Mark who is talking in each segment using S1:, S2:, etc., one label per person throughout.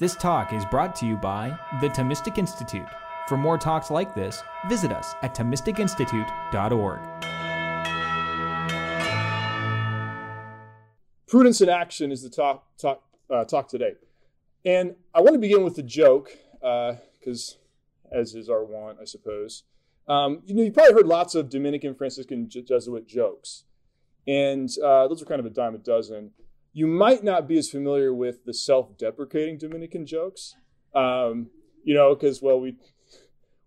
S1: This talk is brought to you by the Thomistic Institute. For more talks like this, visit us at ThomisticInstitute.org.
S2: Prudence in action is the talk, talk, uh, talk today. And I want to begin with a joke, because uh, as is our want, I suppose. Um, you know, you've probably heard lots of Dominican, Franciscan, Jesuit jokes. And uh, those are kind of a dime a dozen you might not be as familiar with the self-deprecating Dominican jokes, um, you know, because well, we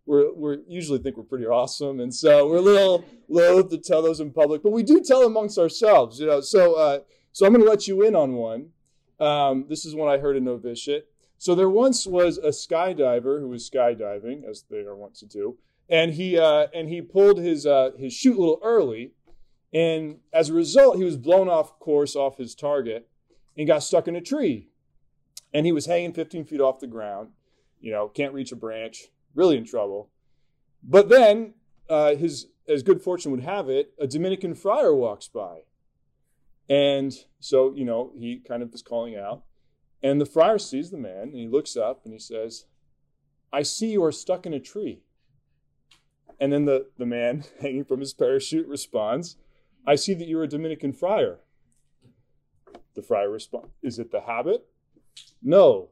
S2: we're we usually think we're pretty awesome, and so we're a little loath to tell those in public, but we do tell amongst ourselves, you know. So uh, so I'm going to let you in on one. Um, this is one I heard in novitiate. So there once was a skydiver who was skydiving, as they are wont to do, and he uh, and he pulled his uh, his chute a little early, and as a result, he was blown off course, off his target, and got stuck in a tree. And he was hanging 15 feet off the ground, you know, can't reach a branch, really in trouble. But then, uh, his as good fortune would have it, a Dominican friar walks by. And so, you know, he kind of is calling out. And the friar sees the man and he looks up and he says, I see you are stuck in a tree. And then the, the man hanging from his parachute responds, I see that you're a Dominican friar. The friar responds, Is it the habit? No.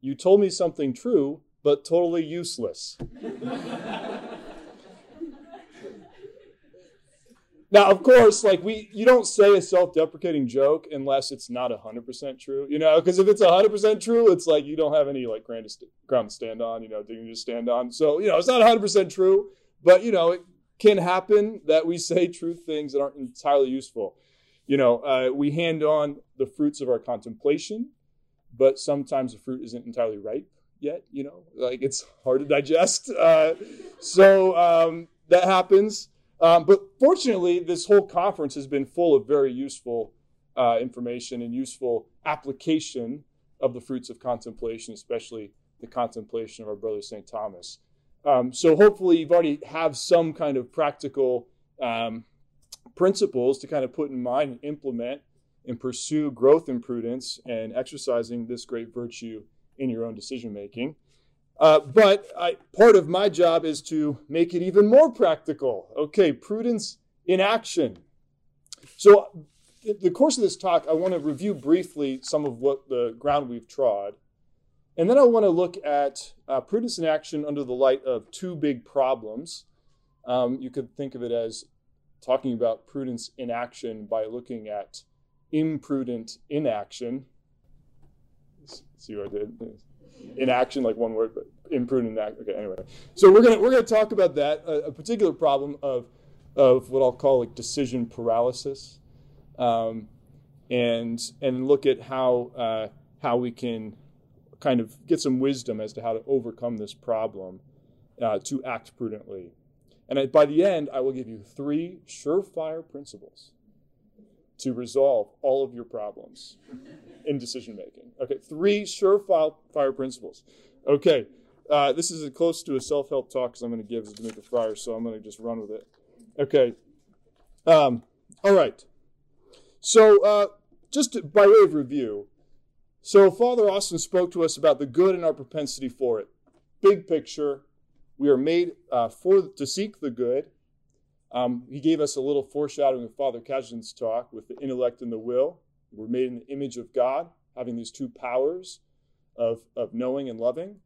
S2: You told me something true, but totally useless. now, of course, like we, you don't say a self-deprecating joke unless it's not 100% true, you know, because if it's 100% true, it's like you don't have any like ground to stand on, you know, dignity to stand on. So, you know, it's not 100% true, but, you know, it, can happen that we say true things that aren't entirely useful. You know, uh, we hand on the fruits of our contemplation, but sometimes the fruit isn't entirely ripe yet. You know, like it's hard to digest. Uh, so um, that happens. Um, but fortunately, this whole conference has been full of very useful uh, information and useful application of the fruits of contemplation, especially the contemplation of our brother St. Thomas. Um, so hopefully you've already have some kind of practical um, principles to kind of put in mind and implement and pursue growth in prudence and exercising this great virtue in your own decision making. Uh, but I, part of my job is to make it even more practical. Okay, prudence in action. So, in the course of this talk, I want to review briefly some of what the ground we've trod. And then I want to look at uh, prudence in action under the light of two big problems. Um, you could think of it as talking about prudence in action by looking at imprudent inaction. See what I did? Inaction, like one word, but imprudent act. Okay, anyway. So we're gonna we're gonna talk about that a, a particular problem of of what I'll call like decision paralysis, um, and and look at how uh, how we can kind of get some wisdom as to how to overcome this problem uh, to act prudently. And by the end, I will give you three surefire principles to resolve all of your problems in decision making. Okay, three surefire principles. Okay, uh, this is as close to a self help talk because I'm going to give as Dominican Friar, so I'm going to just run with it. Okay, um, all right. So, uh, just by way of review, so, Father Austin spoke to us about the good and our propensity for it. Big picture, we are made uh, for to seek the good. Um, he gave us a little foreshadowing of Father Cajetan's talk with the intellect and the will. We're made in the image of God, having these two powers of, of knowing and loving.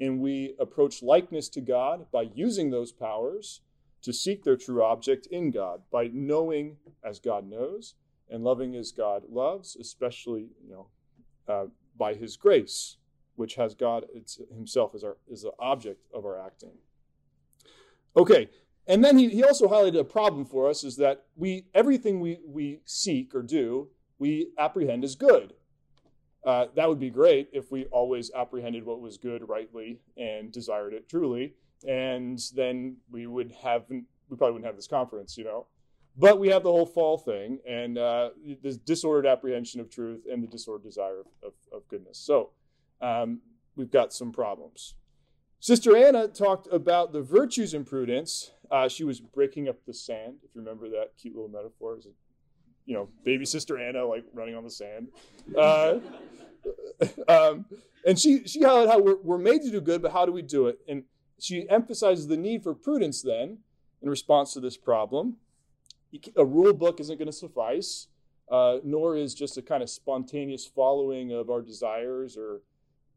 S2: And we approach likeness to God by using those powers to seek their true object in God, by knowing as God knows and loving as God loves, especially, you know, uh, by His grace, which has God Himself as our as the object of our acting. Okay, and then he, he also highlighted a problem for us is that we everything we, we seek or do, we apprehend as good. Uh, that would be great if we always apprehended what was good rightly and desired it truly, and then we would have we probably wouldn't have this conference, you know. But we have the whole fall thing and uh, this disordered apprehension of truth and the disordered desire of, of, of goodness. So um, we've got some problems. Sister Anna talked about the virtues in prudence. Uh, she was breaking up the sand, if you remember that cute little metaphor. It, you know, baby Sister Anna like running on the sand. Uh, um, and she she highlighted how we're, we're made to do good, but how do we do it? And she emphasizes the need for prudence then in response to this problem. A rule book isn't going to suffice, uh, nor is just a kind of spontaneous following of our desires or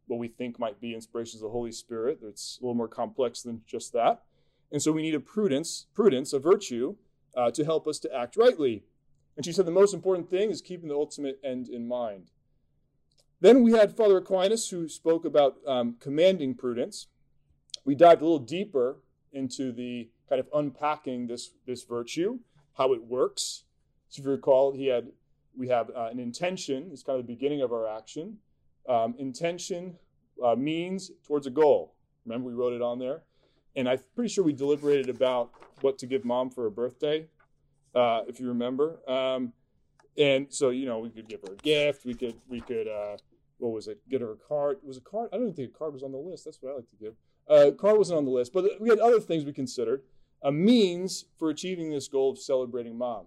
S2: what we think might be inspirations of the Holy Spirit. It's a little more complex than just that. And so we need a prudence, prudence, a virtue, uh, to help us to act rightly. And she said the most important thing is keeping the ultimate end in mind. Then we had Father Aquinas who spoke about um, commanding prudence. We dived a little deeper into the kind of unpacking this, this virtue, how it works. So if you recall, he had we have uh, an intention, it's kind of the beginning of our action. Um, intention uh, means towards a goal. Remember, we wrote it on there. And I'm pretty sure we deliberated about what to give mom for her birthday, uh, if you remember. Um, and so, you know, we could give her a gift. We could, we could, uh, what was it? Get her a card. Was a card? I don't think a card was on the list. That's what I like to give. Uh, card wasn't on the list, but we had other things we considered. A means for achieving this goal of celebrating mom.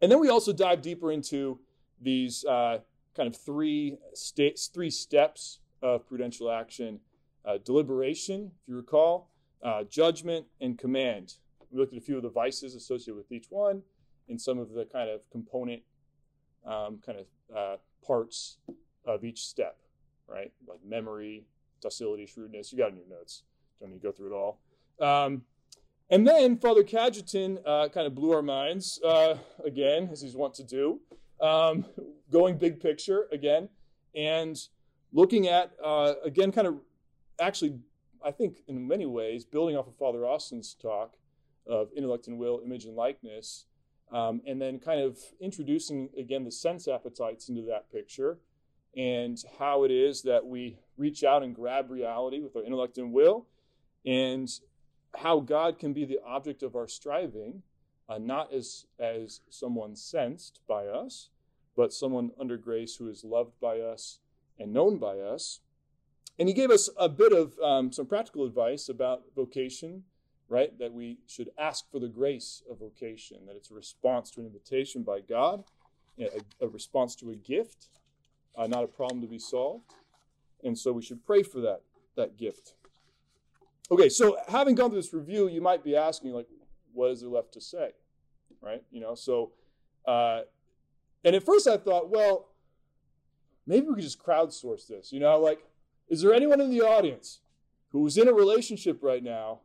S2: And then we also dive deeper into these uh, kind of three states, three steps of prudential action: uh, deliberation, if you recall, uh, judgment, and command. We looked at a few of the vices associated with each one, and some of the kind of component, um, kind of uh, parts of each step, right? Like memory, docility, shrewdness. You got in your notes. Don't need to go through it all. Um, and then Father Cajetan uh, kind of blew our minds uh, again, as he's wont to do, um, going big picture again, and looking at, uh, again, kind of actually, I think in many ways, building off of Father Austin's talk of intellect and will, image and likeness, um, and then kind of introducing again the sense appetites into that picture and how it is that we reach out and grab reality with our intellect and will, and how God can be the object of our striving, uh, not as, as someone sensed by us, but someone under grace who is loved by us and known by us. And he gave us a bit of um, some practical advice about vocation, right? That we should ask for the grace of vocation, that it's a response to an invitation by God, a, a response to a gift, uh, not a problem to be solved. And so we should pray for that, that gift. Okay, so having gone through this review, you might be asking, like, what is there left to say? Right? You know, so, uh, and at first I thought, well, maybe we could just crowdsource this. You know, like, is there anyone in the audience who's in a relationship right now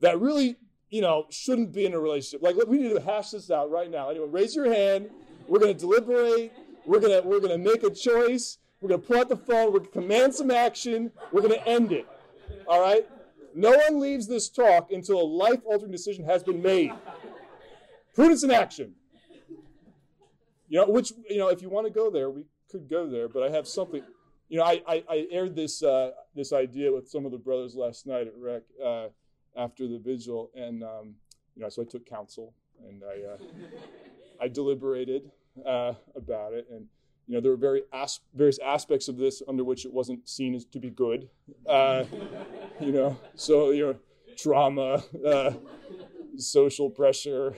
S2: that really, you know, shouldn't be in a relationship? Like, we need to hash this out right now. Anyone, raise your hand. We're going to deliberate. We're gonna we're gonna make a choice. We're gonna pull out the phone. We're gonna command some action. We're gonna end it. All right. No one leaves this talk until a life-altering decision has been made. Prudence in action. You know, which you know, if you want to go there, we could go there. But I have something. You know, I I, I aired this uh, this idea with some of the brothers last night at Rec uh, after the vigil, and um, you know, so I took counsel and I uh, I deliberated uh, about it, and you know there were very as- various aspects of this under which it wasn't seen as to be good. Uh, you know, so you know, trauma, uh, social pressure,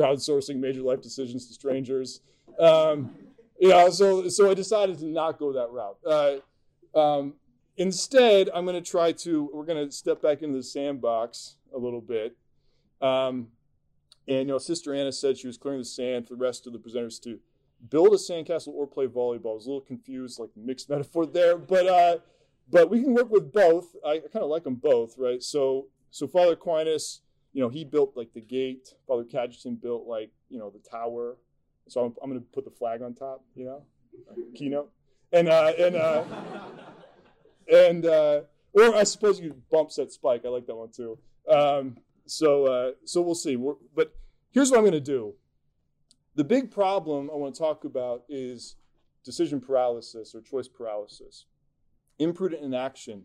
S2: crowdsourcing major life decisions to strangers. Um, you know, so so I decided to not go that route. Uh, um, instead, I'm going to try to. We're going to step back into the sandbox a little bit. Um, and you know, Sister Anna said she was clearing the sand for the rest of the presenters to build a sandcastle or play volleyball. I was a little confused, like mixed metaphor there, but uh, but we can work with both. I, I kind of like them both, right? So so Father Aquinas, you know, he built like the gate. Father Cajetan built like you know the tower. So I'm, I'm going to put the flag on top, you know, keynote, and uh, and uh, and uh, or I suppose you bump set spike. I like that one too. Um, so uh, so we'll see. We're, but here's what I'm going to do. The big problem I want to talk about is decision paralysis or choice paralysis, imprudent inaction.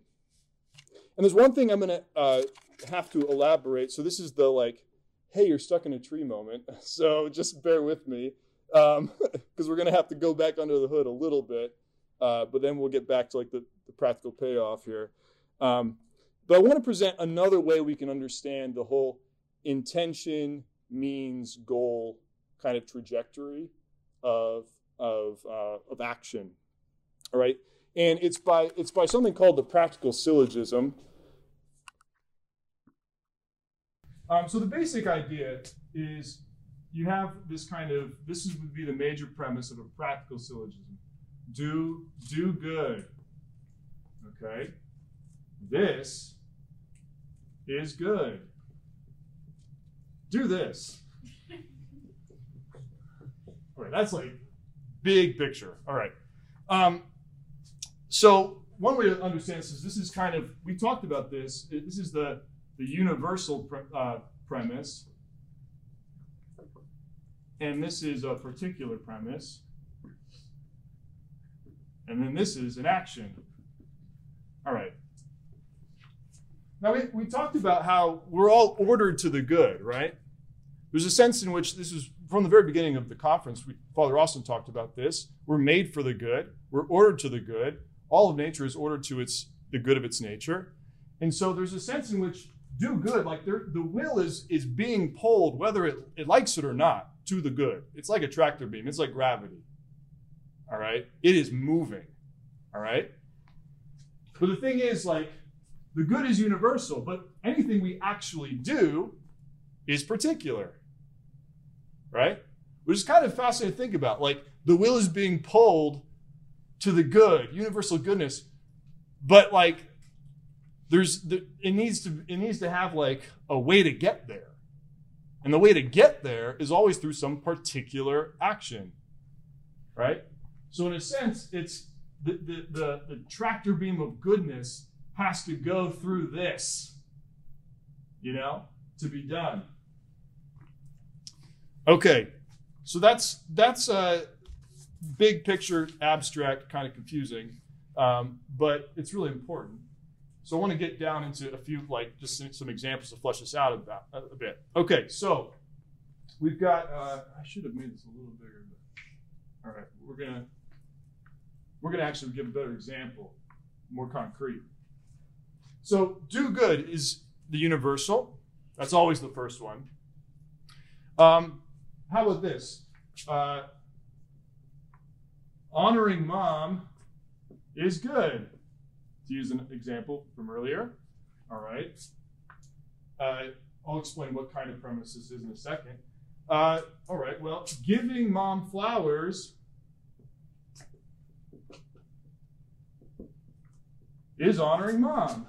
S2: And there's one thing I'm going to uh, have to elaborate. So this is the like, hey, you're stuck in a tree moment. So just bear with me because um, we're going to have to go back under the hood a little bit. Uh, but then we'll get back to like the, the practical payoff here. Um, but I want to present another way we can understand the whole intention, means, goal kind of trajectory of, of, uh, of action. All right, and it's by it's by something called the practical syllogism. Um, so the basic idea is you have this kind of this is, would be the major premise of a practical syllogism. Do do good. Okay. This is good. Do this. All right, that's like big picture. All right. Um, so one way to understand this is this is kind of we talked about this. This is the the universal pre- uh, premise, and this is a particular premise, and then this is an action. All right. Now we, we talked about how we're all ordered to the good, right? There's a sense in which this is from the very beginning of the conference. We, Father Austin talked about this. We're made for the good. We're ordered to the good. All of nature is ordered to its the good of its nature, and so there's a sense in which do good, like the will is is being pulled, whether it, it likes it or not, to the good. It's like a tractor beam. It's like gravity. All right, it is moving. All right, but the thing is, like the good is universal, but anything we actually do is particular. Right? Which is kind of fascinating to think about. Like the will is being pulled to the good, universal goodness, but like there's the, it needs to it needs to have like a way to get there. And the way to get there is always through some particular action. Right? So in a sense, it's the, the, the, the tractor beam of goodness has to go through this, you know, to be done. Okay, so that's that's a big picture, abstract, kind of confusing, um, but it's really important. So I want to get down into a few, like, just some examples to flesh this out about a bit. Okay, so we've got. Uh, I should have made this a little bigger, but all right, we're gonna we're gonna actually give a better example, more concrete. So, do good is the universal. That's always the first one. Um, how about this? Uh, honoring mom is good. To use an example from earlier. All right. Uh, I'll explain what kind of premise this is in a second. Uh, all right. Well, giving mom flowers is honoring mom.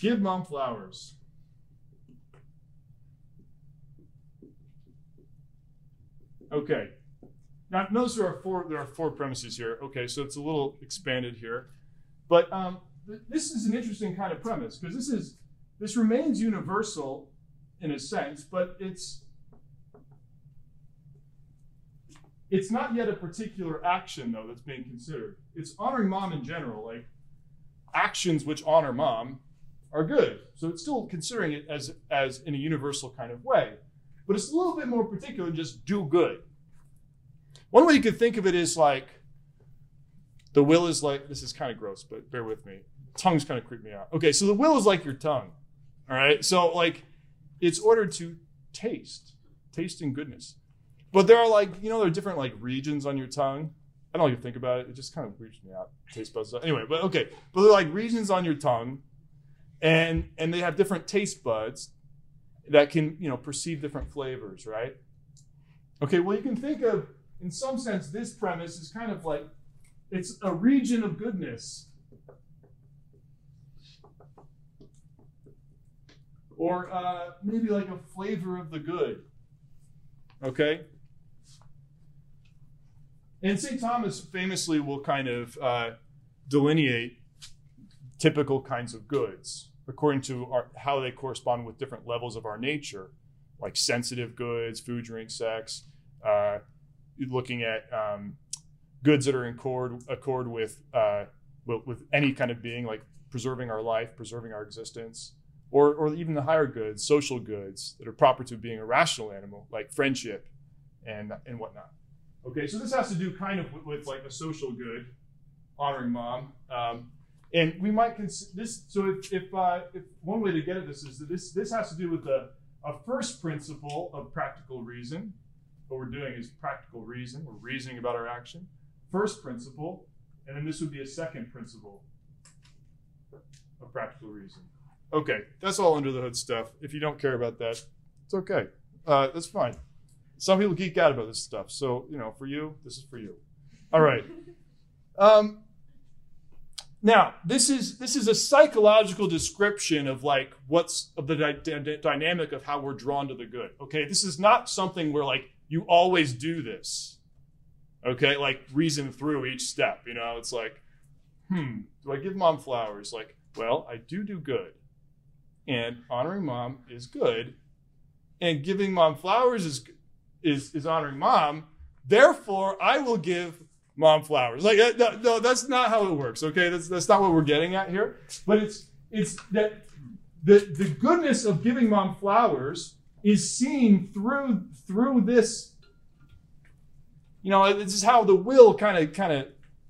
S2: Give mom flowers. Okay. Now notice there are four there are four premises here. Okay, so it's a little expanded here, but um, th- this is an interesting kind of premise because this is this remains universal in a sense, but it's it's not yet a particular action though that's being considered. It's honoring mom in general, like actions which honor mom are good. So it's still considering it as, as in a universal kind of way. But it's a little bit more particular than just do good. One way you could think of it is like the will is like, this is kind of gross, but bear with me. Tongues kind of creep me out. Okay, so the will is like your tongue. All right, so like it's ordered to taste, tasting goodness. But there are like, you know, there are different like regions on your tongue. I don't even think about it. It just kind of creeps me out. Taste buds. Anyway, but okay. But there are like regions on your tongue and and they have different taste buds that can you know perceive different flavors right? Okay well you can think of in some sense this premise is kind of like it's a region of goodness. Or uh, maybe like a flavor of the good. Okay? And st thomas famously will kind of uh, delineate typical kinds of goods according to our, how they correspond with different levels of our nature, like sensitive goods, food, drink, sex. Uh, looking at um, goods that are in accord, accord with, uh, with, with any kind of being, like preserving our life, preserving our existence, or or even the higher goods, social goods that are proper to being a rational animal, like friendship and and whatnot. Okay, so this has to do kind of with, with like a social good, honoring mom. Um, and we might consider this. So if if, uh, if one way to get at this is that this this has to do with the a first principle of practical reason, what we're doing is practical reason. We're reasoning about our action. First principle, and then this would be a second principle of practical reason. Okay, that's all under the hood stuff. If you don't care about that, it's okay. Uh, that's fine. Some people geek out about this stuff. So, you know, for you, this is for you. All right. Um, now, this is this is a psychological description of like what's of the dy- dynamic of how we're drawn to the good. Okay, this is not something where like you always do this. Okay, like reason through each step. You know, it's like, hmm, do I give mom flowers? Like, well, I do do good, and honoring mom is good, and giving mom flowers is is is honoring mom. Therefore, I will give mom flowers. Like no, no, that's not how it works. Okay, that's that's not what we're getting at here. But it's it's that the the goodness of giving mom flowers is seen through through this. You know, this is how the will kind of kind of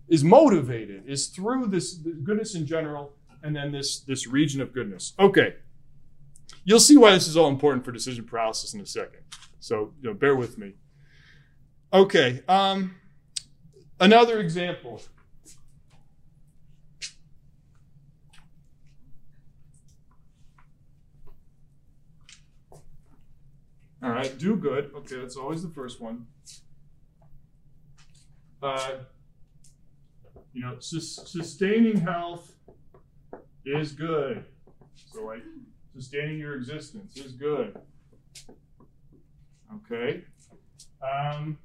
S2: is motivated is through this goodness in general, and then this this region of goodness. Okay, you'll see why this is all important for decision paralysis in a second. So you know, bear with me. Okay. Um, Another example. All right, do good. Okay, that's always the first one. Uh, you know, sustaining health is good. So, like, sustaining your existence is good. Okay. Um,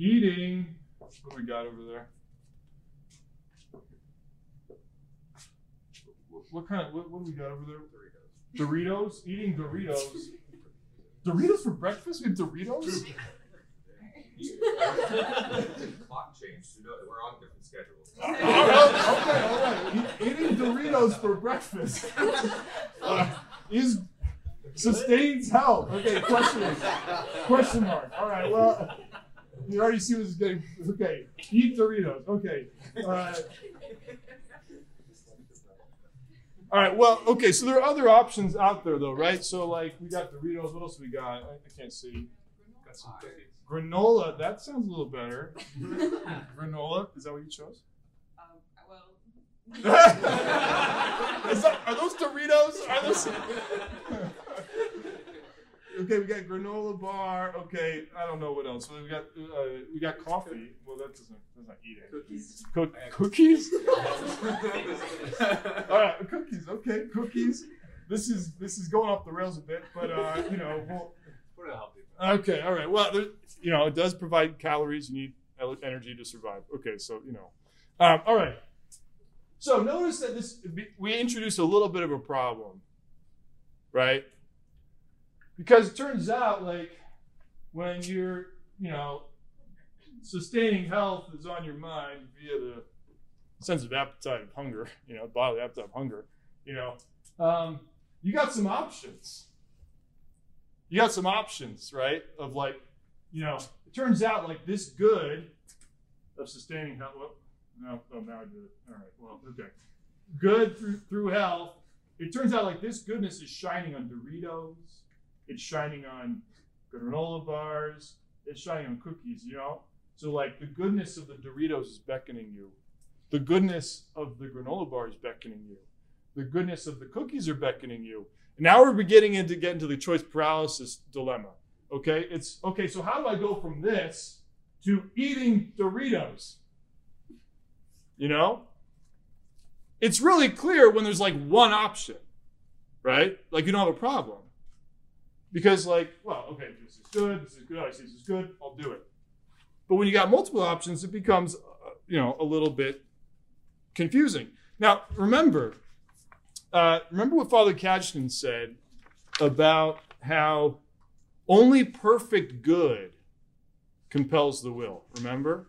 S2: eating. What do we got over there? What kind of what, what do we got over there? Doritos. Doritos. Eating Doritos. Doritos for breakfast? We have Doritos.
S3: Clock changed. We're on different schedules.
S2: all right, okay, all right. Eating Doritos for breakfast uh, is sustains health. Okay, question question mark. All right, well you already see what's getting. Okay, eat Doritos. Okay. Uh, all right. Well, okay. So there are other options out there, though, right? So like we got Doritos. What else we got? I, I can't see. Got some Granola. That sounds a little better. Granola. Is that what you chose?
S4: Um, well.
S2: that, are those Doritos? Are those? okay, we got granola bar. Okay, I don't know what else. We got uh, we got coffee. Well, that doesn't that's not eating.
S3: Cookies.
S2: Co- cookies. All right, cookies. Okay, cookies. This is this is going off the rails a bit, but uh, you know, we'll, Okay, all right. Well, there, you know, it does provide calories. You need energy to survive. Okay, so you know, um, all right. So notice that this we introduced a little bit of a problem, right? Because it turns out, like, when you're, you know, sustaining health is on your mind via the sense of appetite of hunger, you know, bodily appetite of hunger, you know, um, you got some options. You got some options, right? Of like, you know, it turns out like this good of sustaining health. Well, no, oh, now I did it. All right. Well, okay. Good through through health. It turns out like this goodness is shining on Doritos, it's shining on granola bars. It's shining on cookies, you know? So, like, the goodness of the Doritos is beckoning you. The goodness of the granola bar is beckoning you. The goodness of the cookies are beckoning you. And now we're beginning to get into the choice paralysis dilemma. Okay? It's okay, so how do I go from this to eating Doritos? You know? It's really clear when there's like one option, right? Like you don't have a problem. Because, like, well, okay, this is good, this is good, I see this is good, I'll do it. But when you got multiple options, it becomes, you know, a little bit confusing. Now, remember, uh, remember what Father Cajetan said about how only perfect good compels the will. Remember?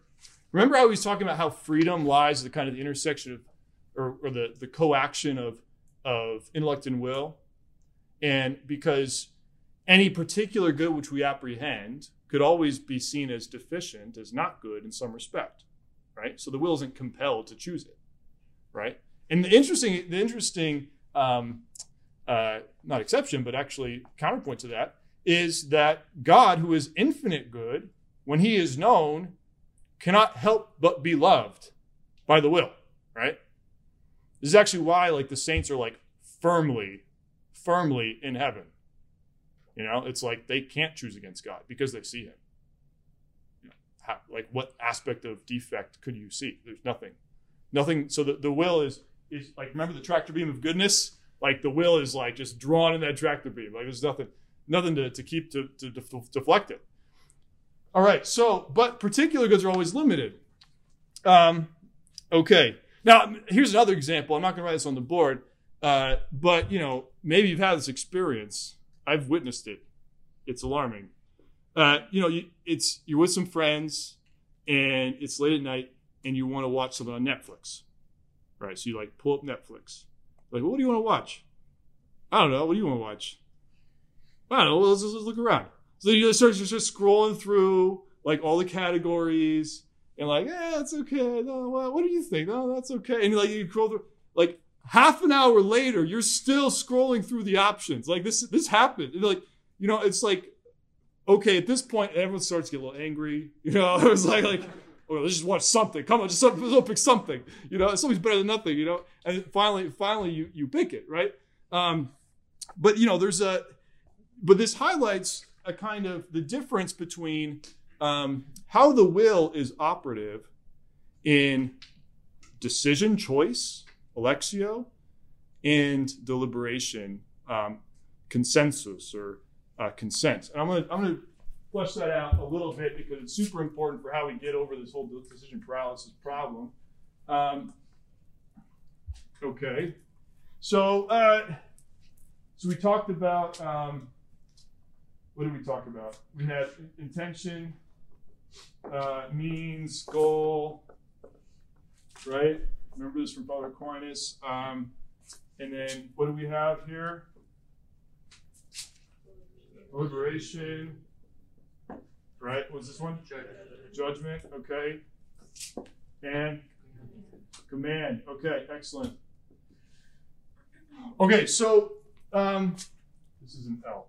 S2: Remember how he was talking about how freedom lies at the kind of the intersection of, or, or the, the coaction of, of intellect and will? And because any particular good which we apprehend could always be seen as deficient, as not good in some respect, right? So the will isn't compelled to choose it, right? And the interesting, the interesting, um, uh, not exception, but actually counterpoint to that is that God, who is infinite good, when he is known, cannot help but be loved by the will, right? This is actually why like the saints are like firmly, firmly in heaven. You know, it's like they can't choose against God because they see him. You know, how, like what aspect of defect could you see? There's nothing. Nothing. So the, the will is is like remember the tractor beam of goodness? Like the will is like just drawn in that tractor beam. Like there's nothing nothing to, to keep to, to, to deflect it. All right, so but particular goods are always limited. Um, okay. Now here's another example. I'm not going to write this on the board, uh, but you know maybe you've had this experience. I've witnessed it. It's alarming. Uh, you know, you, it's you're with some friends, and it's late at night, and you want to watch something on Netflix, right? So you like pull up Netflix. Like, what do you want to watch? I don't know. What do you want to watch? I don't know. Let's, let's look around. So you start just scrolling through like all the categories and like, yeah, that's okay. No, what, what do you think? No, that's okay. And like you scroll through, like half an hour later, you're still scrolling through the options. Like this, this happened. Like, you know, it's like, okay, at this point, everyone starts to get a little angry. You know, it was like, like, oh, let's just watch something. Come on, just let's pick something. You know, it's always better than nothing. You know, and finally, finally, you you pick it, right? Um, but you know, there's a, but this highlights a kind of the difference between um, how the will is operative in decision choice, electio, and deliberation, um, consensus or uh, consent. And I'm gonna I'm gonna flesh that out a little bit because it's super important for how we get over this whole decision paralysis problem. Um, okay, so uh, so we talked about um, what did we talk about? We had intention, uh, means, goal, right? Remember this from Father Aquinas. Um, and then what do we have here? Liberation. right? What's this one? Judgment. Judgment, okay. And command, okay, excellent. Okay, so um, this is an L.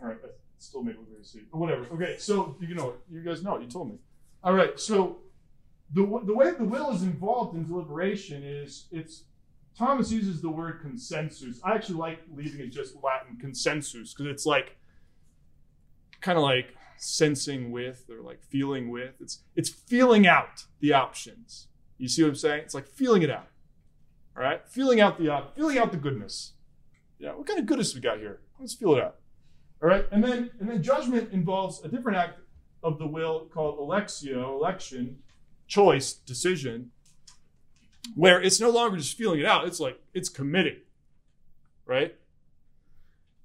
S2: All right, I still made it look very C, but whatever. Okay, so you know, you guys know, you told me. All right, so the the way the will is involved in deliberation is it's Thomas uses the word consensus. I actually like leaving it just Latin consensus because it's like kind of like sensing with or like feeling with. It's it's feeling out the options. You see what I'm saying? It's like feeling it out. All right, feeling out the op- feeling out the goodness. Yeah, what kind of goodness we got here? Let's feel it out. All right, and then and then judgment involves a different act of the will called electio, election, choice, decision, where it's no longer just feeling it out. It's like it's committing, right?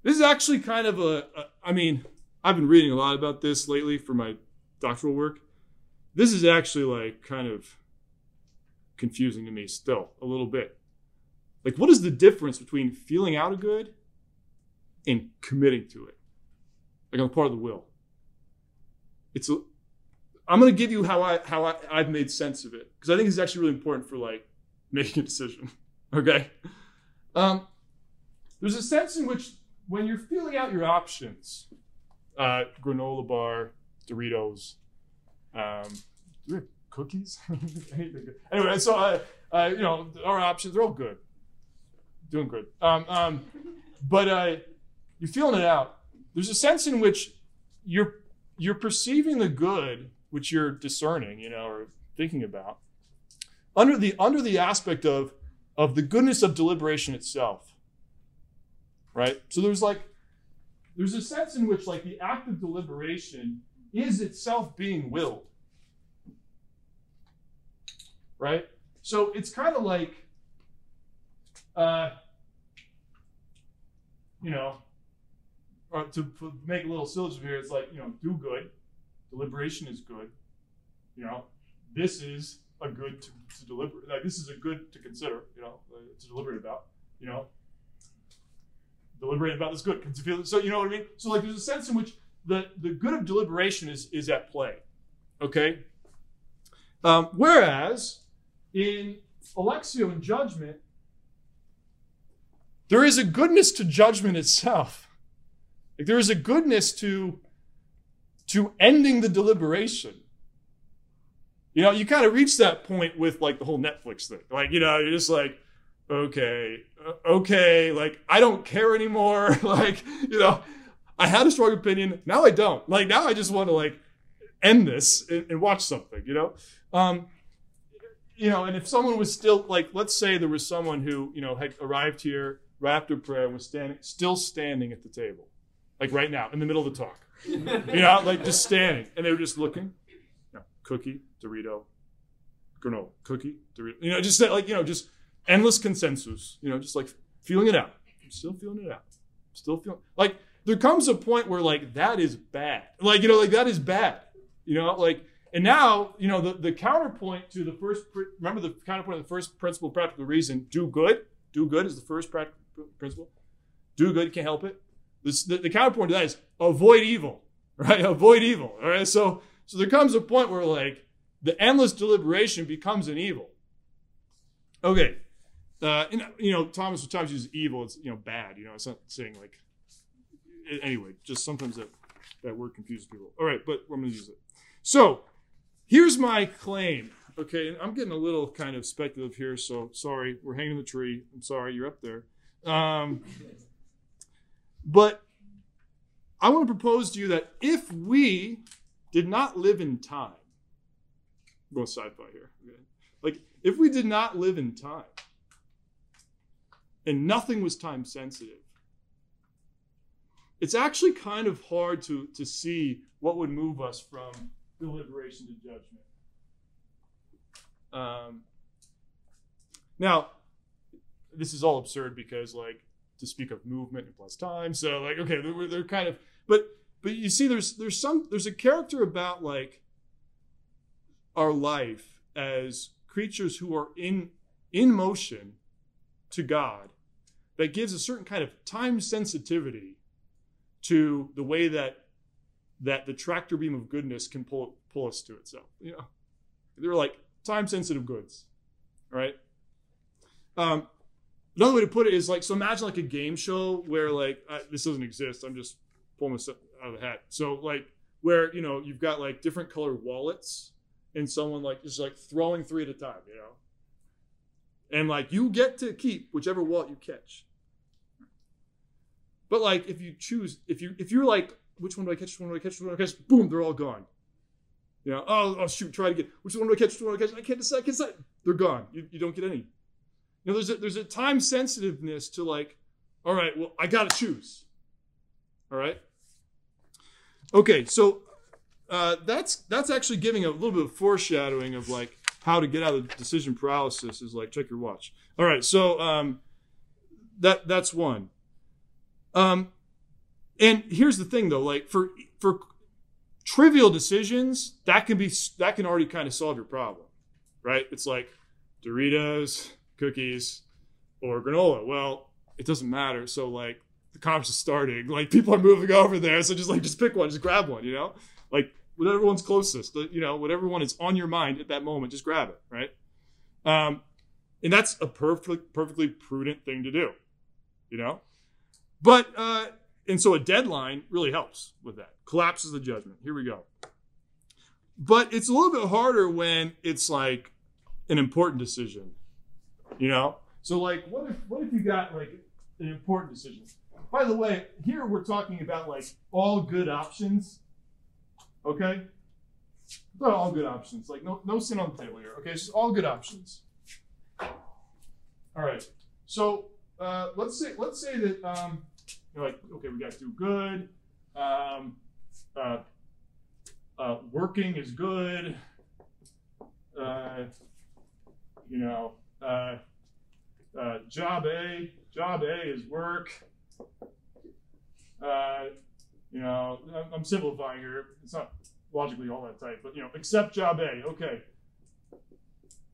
S2: This is actually kind of a, a I mean, I've been reading a lot about this lately for my doctoral work. This is actually like kind of confusing to me still a little bit. Like, what is the difference between feeling out a good and committing to it? Like on the part of the will. It's a, I'm to give you how I how I, I've made sense of it because I think it's actually really important for like making a decision. Okay. Um, there's a sense in which when you're feeling out your options, uh, granola bar, Doritos, um, cookies? anyway, so uh, uh, you know our options are all good, doing good. Um, um, but uh, you're feeling it out. There's a sense in which you're you're perceiving the good which you're discerning, you know, or thinking about, under the under the aspect of of the goodness of deliberation itself. Right? So there's like there's a sense in which like the act of deliberation is itself being willed. Right? So it's kind of like uh you know, or to make a little syllogism here, it's like, you know, do good, deliberation is good. You know, this is a good to, to deliberate. Like this is a good to consider. You know, uh, to deliberate about. You know, deliberate about this good. So you know what I mean. So like, there's a sense in which the the good of deliberation is is at play. Okay. Um, whereas in electio and judgment, there is a goodness to judgment itself. Like there is a goodness to to ending the deliberation. You know, you kind of reach that point with like the whole Netflix thing. Like, you know, you're just like, okay, uh, okay, like I don't care anymore. like, you know, I had a strong opinion. Now I don't. Like now I just want to like end this and, and watch something, you know? Um, you know, and if someone was still like, let's say there was someone who, you know, had arrived here right after prayer was standing, still standing at the table, like right now, in the middle of the talk. You know, like just standing. And they were just looking. You know, cookie, Dorito, granola, cookie, Dorito. You know, just like, you know, just endless consensus, you know, just like feeling it out. I'm still feeling it out. I'm Still feeling like there comes a point where like that is bad. Like, you know, like that is bad. You know, like and now, you know, the, the counterpoint to the first, remember the counterpoint of the first principle, of practical reason, do good. Do good is the first practical principle. Do good, can't help it. This, the, the counterpoint to that is avoid evil, right? Avoid evil, all right? So, so there comes a point where like the endless deliberation becomes an evil. Okay. Uh, and, you know, Thomas sometimes uses evil. It's, you know, bad. You know, it's not saying like, anyway, just sometimes that, that word confuses people. All right, but I'm going to use it. So, Here's my claim. Okay, I'm getting a little kind of speculative here, so sorry. We're hanging the tree. I'm sorry, you're up there. Um, but I want to propose to you that if we did not live in time, I'm going sci-fi here. Okay? Like if we did not live in time, and nothing was time sensitive, it's actually kind of hard to to see what would move us from deliberation to judgment. Um, now, this is all absurd because, like, to speak of movement implies time. So, like, okay, they're, they're kind of, but but you see, there's there's some there's a character about like our life as creatures who are in in motion to God that gives a certain kind of time sensitivity to the way that that the tractor beam of goodness can pull pull us to itself. You know, they're like time sensitive goods, right? Um, another way to put it is like so. Imagine like a game show where like uh, this doesn't exist. I'm just pulling this out of the hat. So like where you know you've got like different colored wallets and someone like just like throwing three at a time, you know, and like you get to keep whichever wallet you catch. But like if you choose, if you if you're like which one do I catch? Which one do I catch? Which one do I catch? Boom, they're all gone. You know, oh, oh shoot, try to get which one do I catch? Which one do I catch? I can't decide. I can't decide. They're gone. You, you don't get any. You know, there's a, there's a time sensitiveness to like, all right, well, I got to choose. All right. Okay, so uh, that's that's actually giving a little bit of foreshadowing of like how to get out of decision paralysis. Is like check your watch. All right, so um, that that's one. Um, and here's the thing though, like for for trivial decisions, that can be that can already kind of solve your problem, right? It's like Doritos, cookies, or granola. Well, it doesn't matter. So like the cops is starting, like people are moving over there, so just like just pick one, just grab one, you know, like whatever one's closest, you know, whatever one is on your mind at that moment, just grab it, right? Um, and that's a perfect, perfectly prudent thing to do, you know. But uh, and so a deadline really helps with that. Collapses the judgment. Here we go. But it's a little bit harder when it's like an important decision. You know? So like what if what if you got like an important decision? By the way, here we're talking about like all good options. Okay? All good options. Like no no sin on the table here. Okay, it's all good options. All right. So uh, let's say let's say that um, you're like, okay, we got to do good. Um, uh, uh, working is good. Uh, you know, uh, uh, job A, job A is work. Uh, you know, I'm simplifying here. It's not logically all that tight, but you know, except job A. Okay,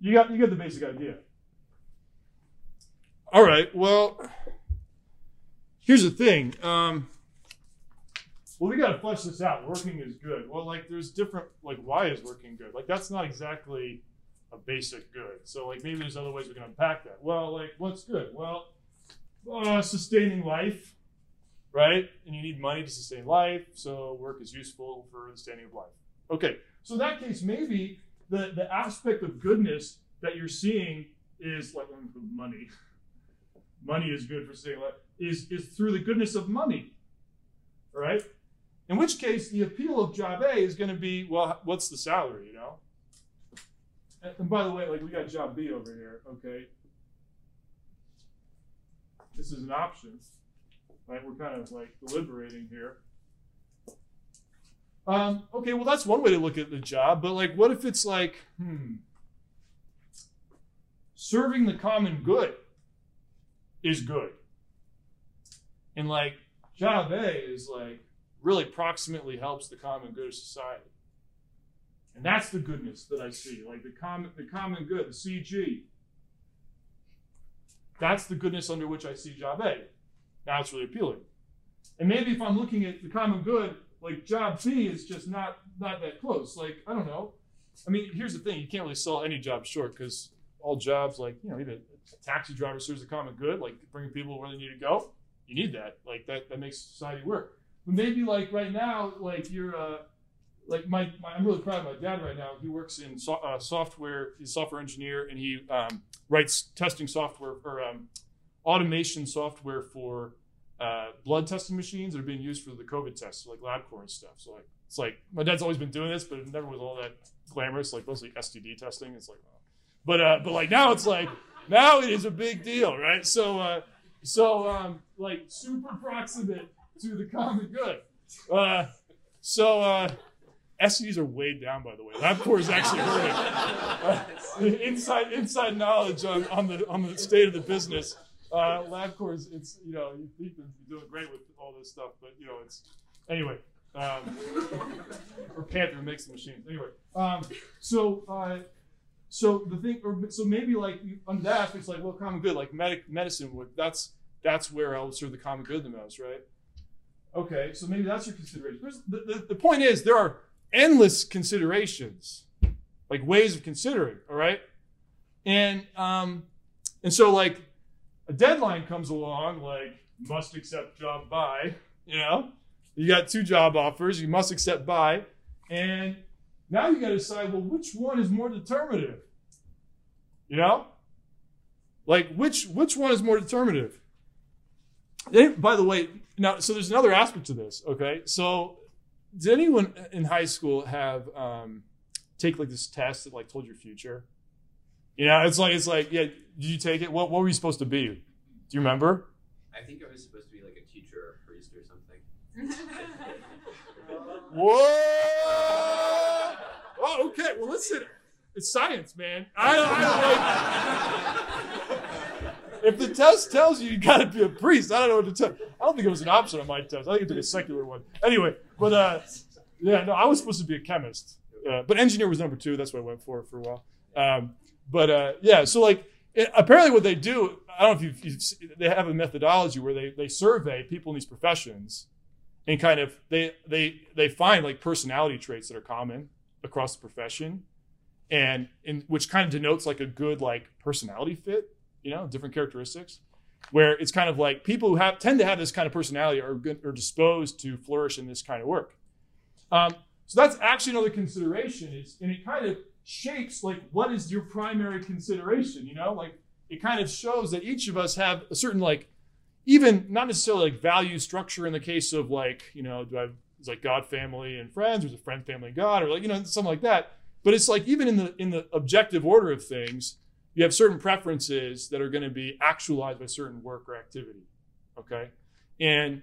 S2: you got you get the basic idea. All right. Well here's the thing. Um, well, we got to flesh this out. Working is good. Well, like there's different, like why is working good? Like that's not exactly a basic good. So like maybe there's other ways we can unpack that. Well, like what's good? Well, uh, sustaining life. right? And you need money to sustain life, so work is useful for the standing of life. Okay, so in that case, maybe the, the aspect of goodness that you're seeing is like money. Money is good for staying alive, is, is through the goodness of money. right? In which case, the appeal of job A is going to be, well, what's the salary, you know? And by the way, like we got job B over here, okay? This is an option, right? We're kind of like deliberating here. Um, okay, well, that's one way to look at the job, but like, what if it's like, hmm, serving the common good is good. And like, job A is like, really proximately helps the common good of society. And that's the goodness that I see, like the common, the common good, the CG. That's the goodness under which I see job A. Now it's really appealing. And maybe if I'm looking at the common good, like job B is just not not that close. Like I don't know. I mean, here's the thing: you can't really sell any job short because all jobs, like you know, even a taxi driver serves the common good, like bringing people where they need to go. You need that. Like that that makes society work. But maybe like right now, like you're uh, like my, my, I'm really proud of my dad right now. He works in so, uh, software. He's a software engineer, and he um, writes testing software or um, automation software for uh, blood testing machines that are being used for the COVID tests, so like LabCorp and stuff. So like it's like my dad's always been doing this, but it never was all that glamorous. Like mostly STD testing. It's like, but uh, but like now it's like now it is a big deal, right? So uh, so um, like super proximate to the common good. Uh, so SEs are weighed down, by the way. LabCorp is actually hurting. Uh, inside inside knowledge on, on the on the state of the business. Uh, LabCorp is it's you know you think they're doing great with all this stuff, but you know it's anyway. Um, or Panther makes the machines anyway. Um, so uh, so the thing, or so maybe like on that, it's like well, common good, like medic medicine would. That's that's where I'll serve the common good the most, right? Okay, so maybe that's your consideration. The, the, the point is, there are endless considerations, like ways of considering, all right? And um, and so like a deadline comes along, like must accept job by, you know, you got two job offers, you must accept by, and now you got to decide, well, which one is more determinative? You know, like which which one is more determinative? by the way, now, so there's another aspect to this. Okay, so did anyone in high school have um, take like this test that like told your future? You know, it's like it's like yeah. Did you take it? What what were you supposed to be? Do you remember?
S3: I think I was supposed to be like a teacher or a priest or something.
S2: Whoa! Oh, okay. Well, listen, it's science, man. I, I like if the test tells you you got to be a priest, I don't know what to tell. I don't think it was an option on my test. I think it took a secular one. Anyway, but uh, yeah, no, I was supposed to be a chemist, uh, but engineer was number two. That's what I went for for a while. Um, but uh, yeah, so like it, apparently what they do, I don't know if you've, you've, they have a methodology where they they survey people in these professions, and kind of they they they find like personality traits that are common across the profession, and in which kind of denotes like a good like personality fit you know, different characteristics, where it's kind of like people who have tend to have this kind of personality are good, are disposed to flourish in this kind of work. Um, so that's actually another consideration. Is and it kind of shapes like what is your primary consideration? You know, like it kind of shows that each of us have a certain like even not necessarily like value structure in the case of like you know do I it's like God, family, and friends, or is it friend, family, and God, or like you know something like that. But it's like even in the in the objective order of things, you have certain preferences that are going to be actualized by certain work or activity. Okay, and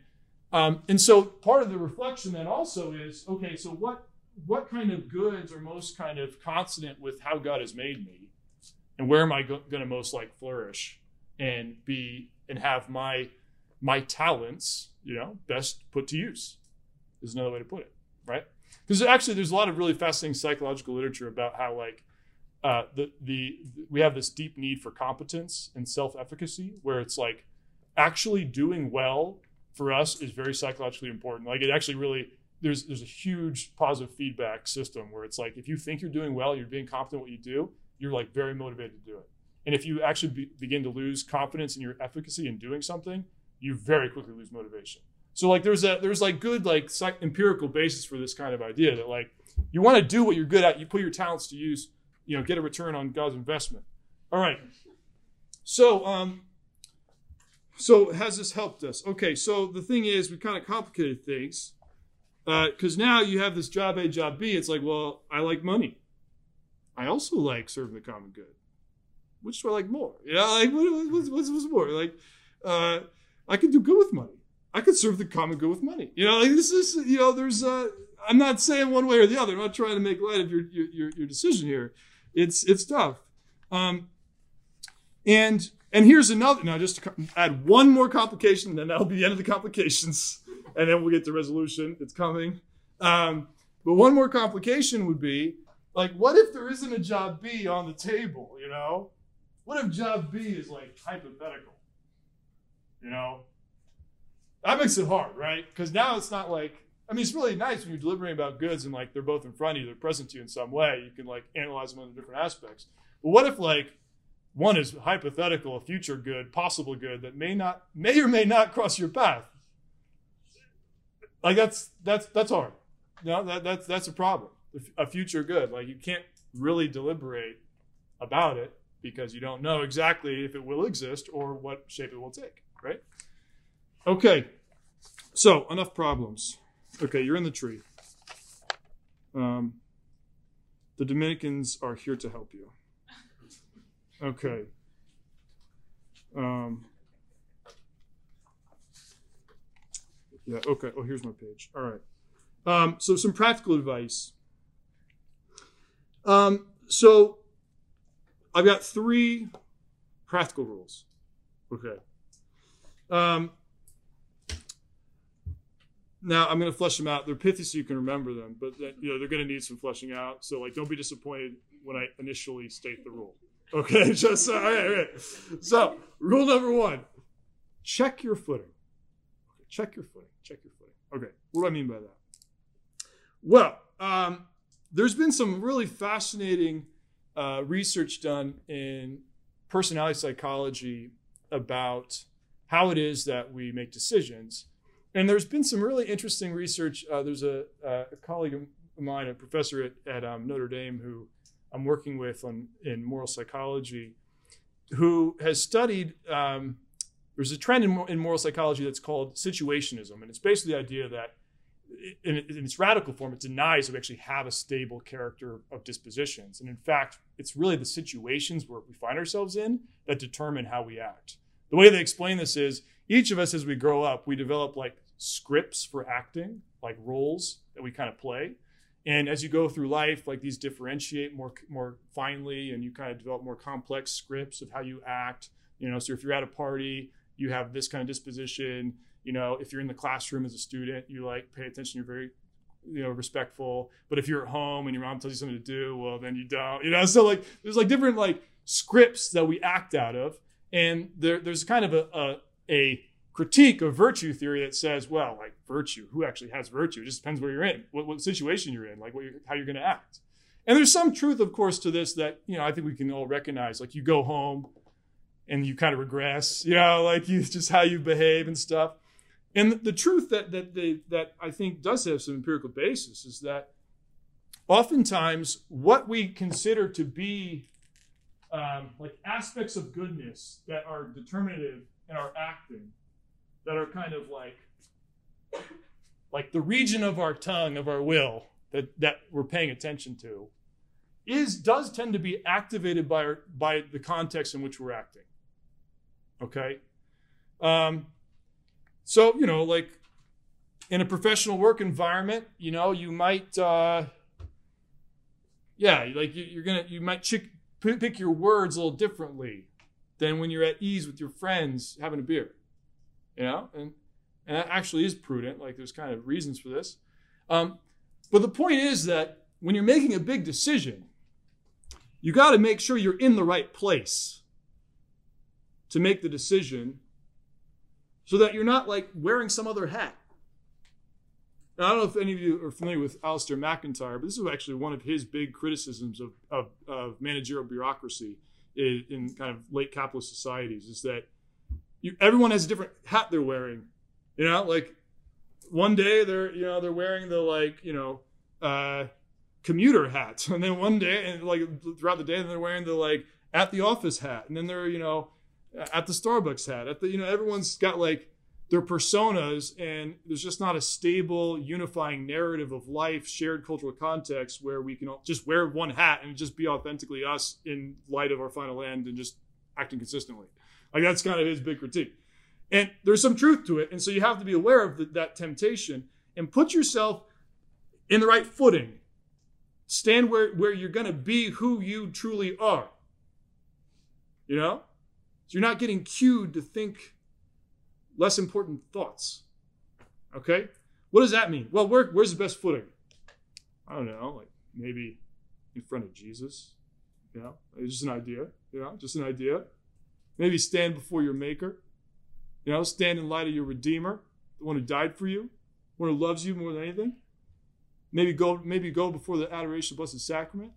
S2: um, and so part of the reflection then also is okay. So what what kind of goods are most kind of consonant with how God has made me, and where am I go- going to most like flourish and be and have my my talents, you know, best put to use? Is another way to put it, right? Because actually, there's a lot of really fascinating psychological literature about how like uh, the, the we have this deep need for competence and self-efficacy where it's like actually doing well for us is very psychologically important. Like it actually really there's there's a huge positive feedback system where it's like if you think you're doing well you're being competent what you do you're like very motivated to do it. And if you actually be, begin to lose confidence in your efficacy in doing something you very quickly lose motivation. So like there's a there's like good like psych- empirical basis for this kind of idea that like you want to do what you're good at, you put your talents to use, you know, get a return on God's investment. All right. So um so has this helped us? Okay, so the thing is we kind of complicated things. Because now you have this job A, job B. It's like, well, I like money. I also like serving the common good. Which do I like more? Yeah, like what, what's, what's, what's more? Like, uh, I could do good with money. I could serve the common good with money. You know, like this is, you know, there's, uh, I'm not saying one way or the other. I'm not trying to make light of your, your, your decision here. It's it's tough. Um, and and here's another. Now, just to add one more complication, and then that'll be the end of the complications, and then we'll get to resolution. It's coming. Um, but one more complication would be like, what if there isn't a job B on the table? You know, what if job B is like hypothetical? You know, that makes it hard, right? Because now it's not like I mean, it's really nice when you're deliberating about goods and like they're both in front of you, they're present to you in some way. You can like analyze them in different aspects. But what if like one is hypothetical, a future good, possible good that may not, may or may not cross your path? Like that's that's that's hard. No, that that's that's a problem. A future good, like you can't really deliberate about it because you don't know exactly if it will exist or what shape it will take. Right? Okay. So enough problems. Okay, you're in the tree. Um, the Dominicans are here to help you. Okay. Um, yeah, okay. Oh, here's my page. All right. Um, so, some practical advice. Um, so, I've got three practical rules. Okay. Um, now I'm going to flesh them out. They're pithy, so you can remember them, but you know they're going to need some fleshing out. So like, don't be disappointed when I initially state the rule. Okay, just all right, all right. So rule number one: check your footing. Check your footing. Check your footing. Okay, what do I mean by that? Well, um, there's been some really fascinating uh, research done in personality psychology about how it is that we make decisions and there's been some really interesting research. Uh, there's a, a, colleague of mine, a professor at, at um, Notre Dame, who I'm working with on in moral psychology, who has studied. Um, there's a trend in, in, moral psychology that's called situationism, and it's basically the idea that, in, in its radical form, it denies that we actually have a stable character of dispositions, and in fact, it's really the situations where we find ourselves in that determine how we act. The way they explain this is each of us, as we grow up, we develop like scripts for acting, like roles that we kind of play. And as you go through life, like these differentiate more more finely, and you kind of develop more complex scripts of how you act. You know, so if you're at a party, you have this kind of disposition. You know, if you're in the classroom as a student, you like pay attention. You're very you know respectful but if you're at home and your mom tells you something to do well then you don't you know so like there's like different like scripts that we act out of and there, there's kind of a, a, a critique of virtue theory that says, well, like virtue, who actually has virtue? It just depends where you're in, what, what situation you're in, like you're, how you're going to act. And there's some truth, of course, to this that, you know, I think we can all recognize. Like you go home and you kind of regress, you know, like you just how you behave and stuff. And the, the truth that, that, they, that I think does have some empirical basis is that oftentimes what we consider to be um, like aspects of goodness that are determinative in our acting that are kind of like like the region of our tongue of our will that that we're paying attention to is does tend to be activated by our, by the context in which we're acting. Okay? Um so you know like in a professional work environment you know you might uh yeah like you, are gonna you might chick, pick your words a little differently than when you're at ease with your friends having a beer you know, and and that actually is prudent. Like there's kind of reasons for this. Um, but the point is that when you're making a big decision, you got to make sure you're in the right place to make the decision so that you're not like wearing some other hat. Now, I don't know if any of you are familiar with Alasdair MacIntyre, but this is actually one of his big criticisms of, of, of managerial bureaucracy in, in kind of late capitalist societies is that you, everyone has a different hat they're wearing. You know, like one day they're you know they're wearing the like you know uh, commuter hat, and then one day and like throughout the day they're wearing the like at the office hat, and then they're you know at the Starbucks hat. At the you know everyone's got like their personas, and there's just not a stable, unifying narrative of life, shared cultural context where we can all just wear one hat and just be authentically us in light of our final end and just acting consistently. Like that's kind of his big critique. And there's some truth to it. And so you have to be aware of the, that temptation and put yourself in the right footing. Stand where, where you're going to be who you truly are. You know? So you're not getting cued to think less important thoughts. Okay? What does that mean? Well, where, where's the best footing? I don't know, like maybe in front of Jesus. You know, it's just an idea. You know, just an idea. Maybe stand before your Maker. You know, stand in light of your Redeemer, the one who died for you, the one who loves you more than anything. Maybe go, maybe go before the adoration of Blessed Sacrament.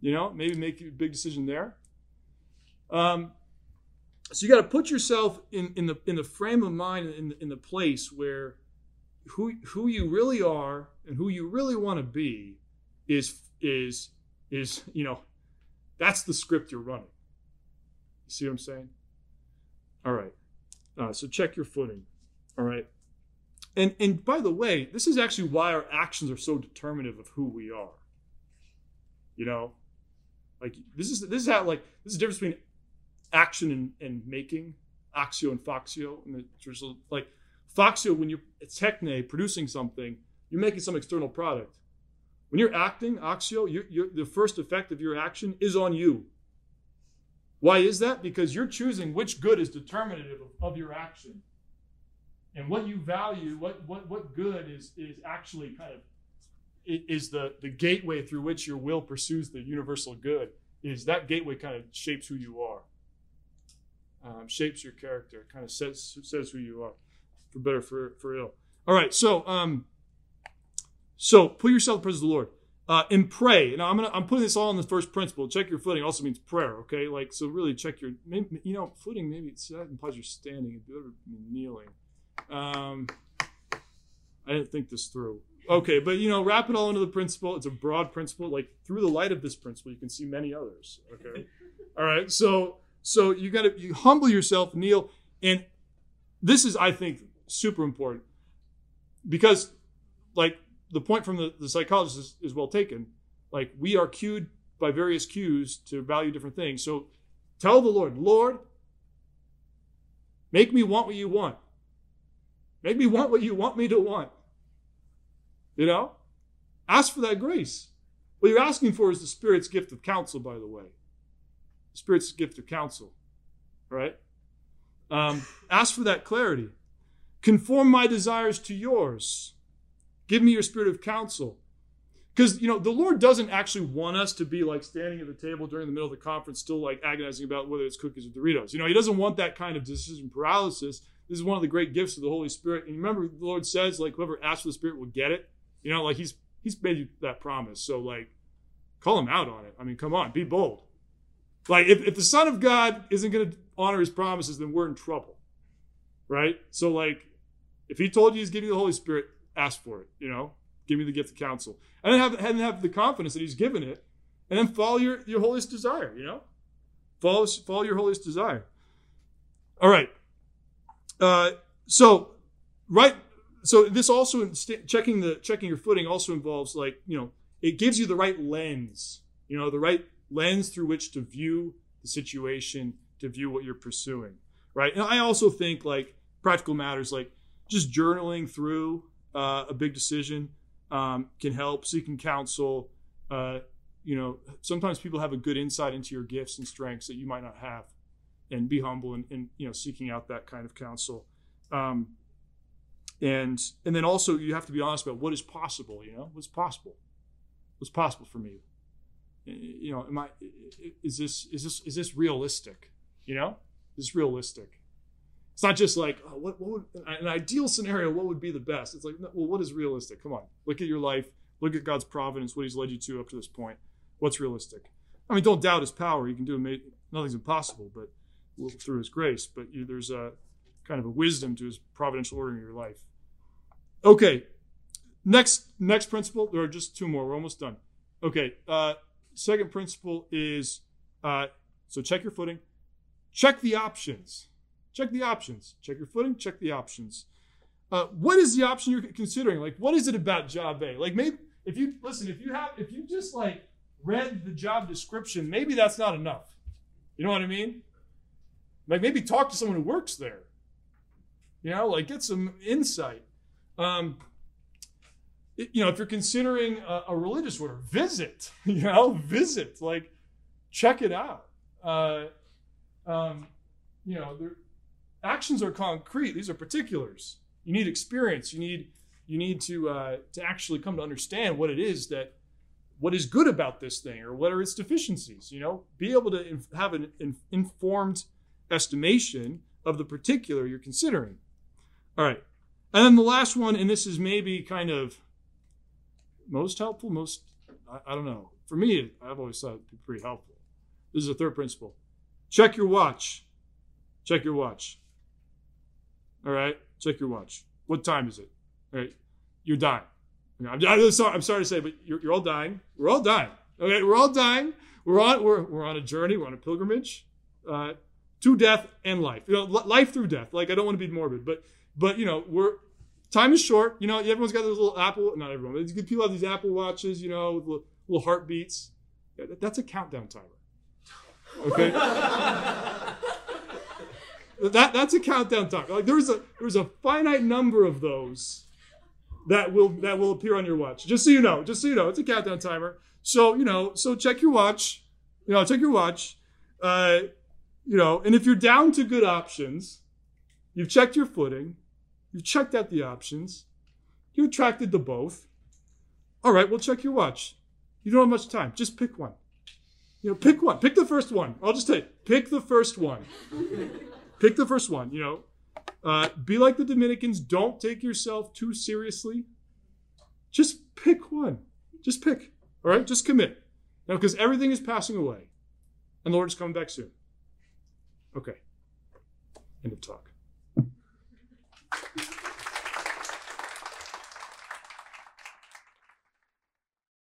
S2: You know, maybe make a big decision there. Um, so you got to put yourself in, in the in the frame of mind in, in the place where who who you really are and who you really want to be is is is you know that's the script you're running see what i'm saying all right uh, so check your footing all right and and by the way this is actually why our actions are so determinative of who we are you know like this is this is how like this is the difference between action and, and making, actio and factio. And there's like factio, when you're techne producing something, you're making some external product. When you're acting, actio, you're, you're, the first effect of your action is on you. Why is that? Because you're choosing which good is determinative of, of your action. And what you value, what, what, what good is, is actually kind of is the, the gateway through which your will pursues the universal good is that gateway kind of shapes who you are um, shapes your character, kind of says says who you are, for better for for ill. All right, so um, so put yourself in the presence of the Lord. Uh, and pray. Now I'm gonna I'm putting this all in the first principle. Check your footing also means prayer. Okay, like so really check your maybe, you know footing. Maybe that implies you're standing. It'd better be kneeling. Um, I didn't think this through. Okay, but you know, wrap it all into the principle. It's a broad principle. Like through the light of this principle, you can see many others. Okay, all right. So so you got to you humble yourself, kneel, and this is, I think, super important because, like, the point from the, the psychologist is, is well taken. Like, we are cued by various cues to value different things. So tell the Lord, Lord, make me want what you want. Make me want what you want me to want. You know? Ask for that grace. What you're asking for is the Spirit's gift of counsel, by the way. The Spirit's gift of counsel, right? Um, ask for that clarity. Conform my desires to yours. Give me your spirit of counsel. Because, you know, the Lord doesn't actually want us to be like standing at the table during the middle of the conference, still like agonizing about whether it's cookies or Doritos. You know, He doesn't want that kind of decision paralysis. This is one of the great gifts of the Holy Spirit. And remember, the Lord says, like, whoever asks for the Spirit will get it. You know, like He's He's made you that promise. So, like, call Him out on it. I mean, come on, be bold. Like, if, if the Son of God isn't going to honor his promises, then we're in trouble. Right? So, like, if he told you he's giving you the Holy Spirit, ask for it, you know? Give me the gift of counsel. And then have, and have the confidence that he's given it. And then follow your, your holiest desire, you know? Follow, follow your holiest desire. All right. Uh, so, right. So this also checking the checking your footing also involves like you know it gives you the right lens, you know the right lens through which to view the situation, to view what you're pursuing, right? And I also think like practical matters, like just journaling through uh, a big decision um, can help. Seeking counsel, uh, you know, sometimes people have a good insight into your gifts and strengths that you might not have, and be humble and, you know seeking out that kind of counsel. Um, and and then also you have to be honest about what is possible. You know, what's possible, what's possible for me you know, am I, is this, is this, is this realistic? You know, is this realistic? It's not just like, oh, what, what would, an ideal scenario, what would be the best? It's like, well, what is realistic? Come on, look at your life, look at God's providence, what he's led you to up to this point. What's realistic? I mean, don't doubt his power. You can do amazing, nothing's impossible, but through his grace, but you, there's a kind of a wisdom to his providential order in your life. Okay. Next next principle. There are just two more. We're almost done. Okay. Uh, second principle is uh, so check your footing. Check the options. Check the options. Check your footing. Check the options. Uh, what is the option you're considering? Like, what is it about job A? Like, maybe if you listen, if you have, if you just like read the job description, maybe that's not enough. You know what I mean? Like, maybe talk to someone who works there. You know, like get some insight. Um, you know, if you're considering a, a religious order, visit. You know, visit. Like, check it out. Uh, um, you know, there, actions are concrete. These are particulars. You need experience. You need you need to uh, to actually come to understand what it is that what is good about this thing or what are its deficiencies. You know, be able to inf- have an in- informed estimation of the particular you're considering. All right, and then the last one, and this is maybe kind of most helpful. Most I, I don't know. For me, I've always thought it'd be pretty helpful. This is a third principle. Check your watch. Check your watch. All right. Check your watch. What time is it? All right. You're dying. I'm, I'm sorry, I'm sorry to say, but you're, you're all dying. We're all dying. Okay. We're all dying. We're on we're, we're on a journey. We're on a pilgrimage uh, to death and life. You know, life through death. Like I don't want to be morbid, but but you know we're time is short. You know, everyone's got those little Apple. Not everyone. but People have these Apple watches. You know, little, little heartbeats. That's a countdown timer. Okay. that that's a countdown timer. Like there's a there's a finite number of those that will that will appear on your watch. Just so you know, just so you know, it's a countdown timer. So you know, so check your watch. You know, check your watch. Uh, you know, and if you're down to good options, you've checked your footing, you've checked out the options, you attracted to both. All right, well, check your watch. You don't have much time. Just pick one. You know, pick one. Pick the first one. I'll just say, pick the first one. Pick the first one. You know, uh, be like the Dominicans. Don't take yourself too seriously. Just pick one. Just pick. All right. Just commit. Now, because everything is passing away, and the Lord is coming back soon. Okay. End of talk.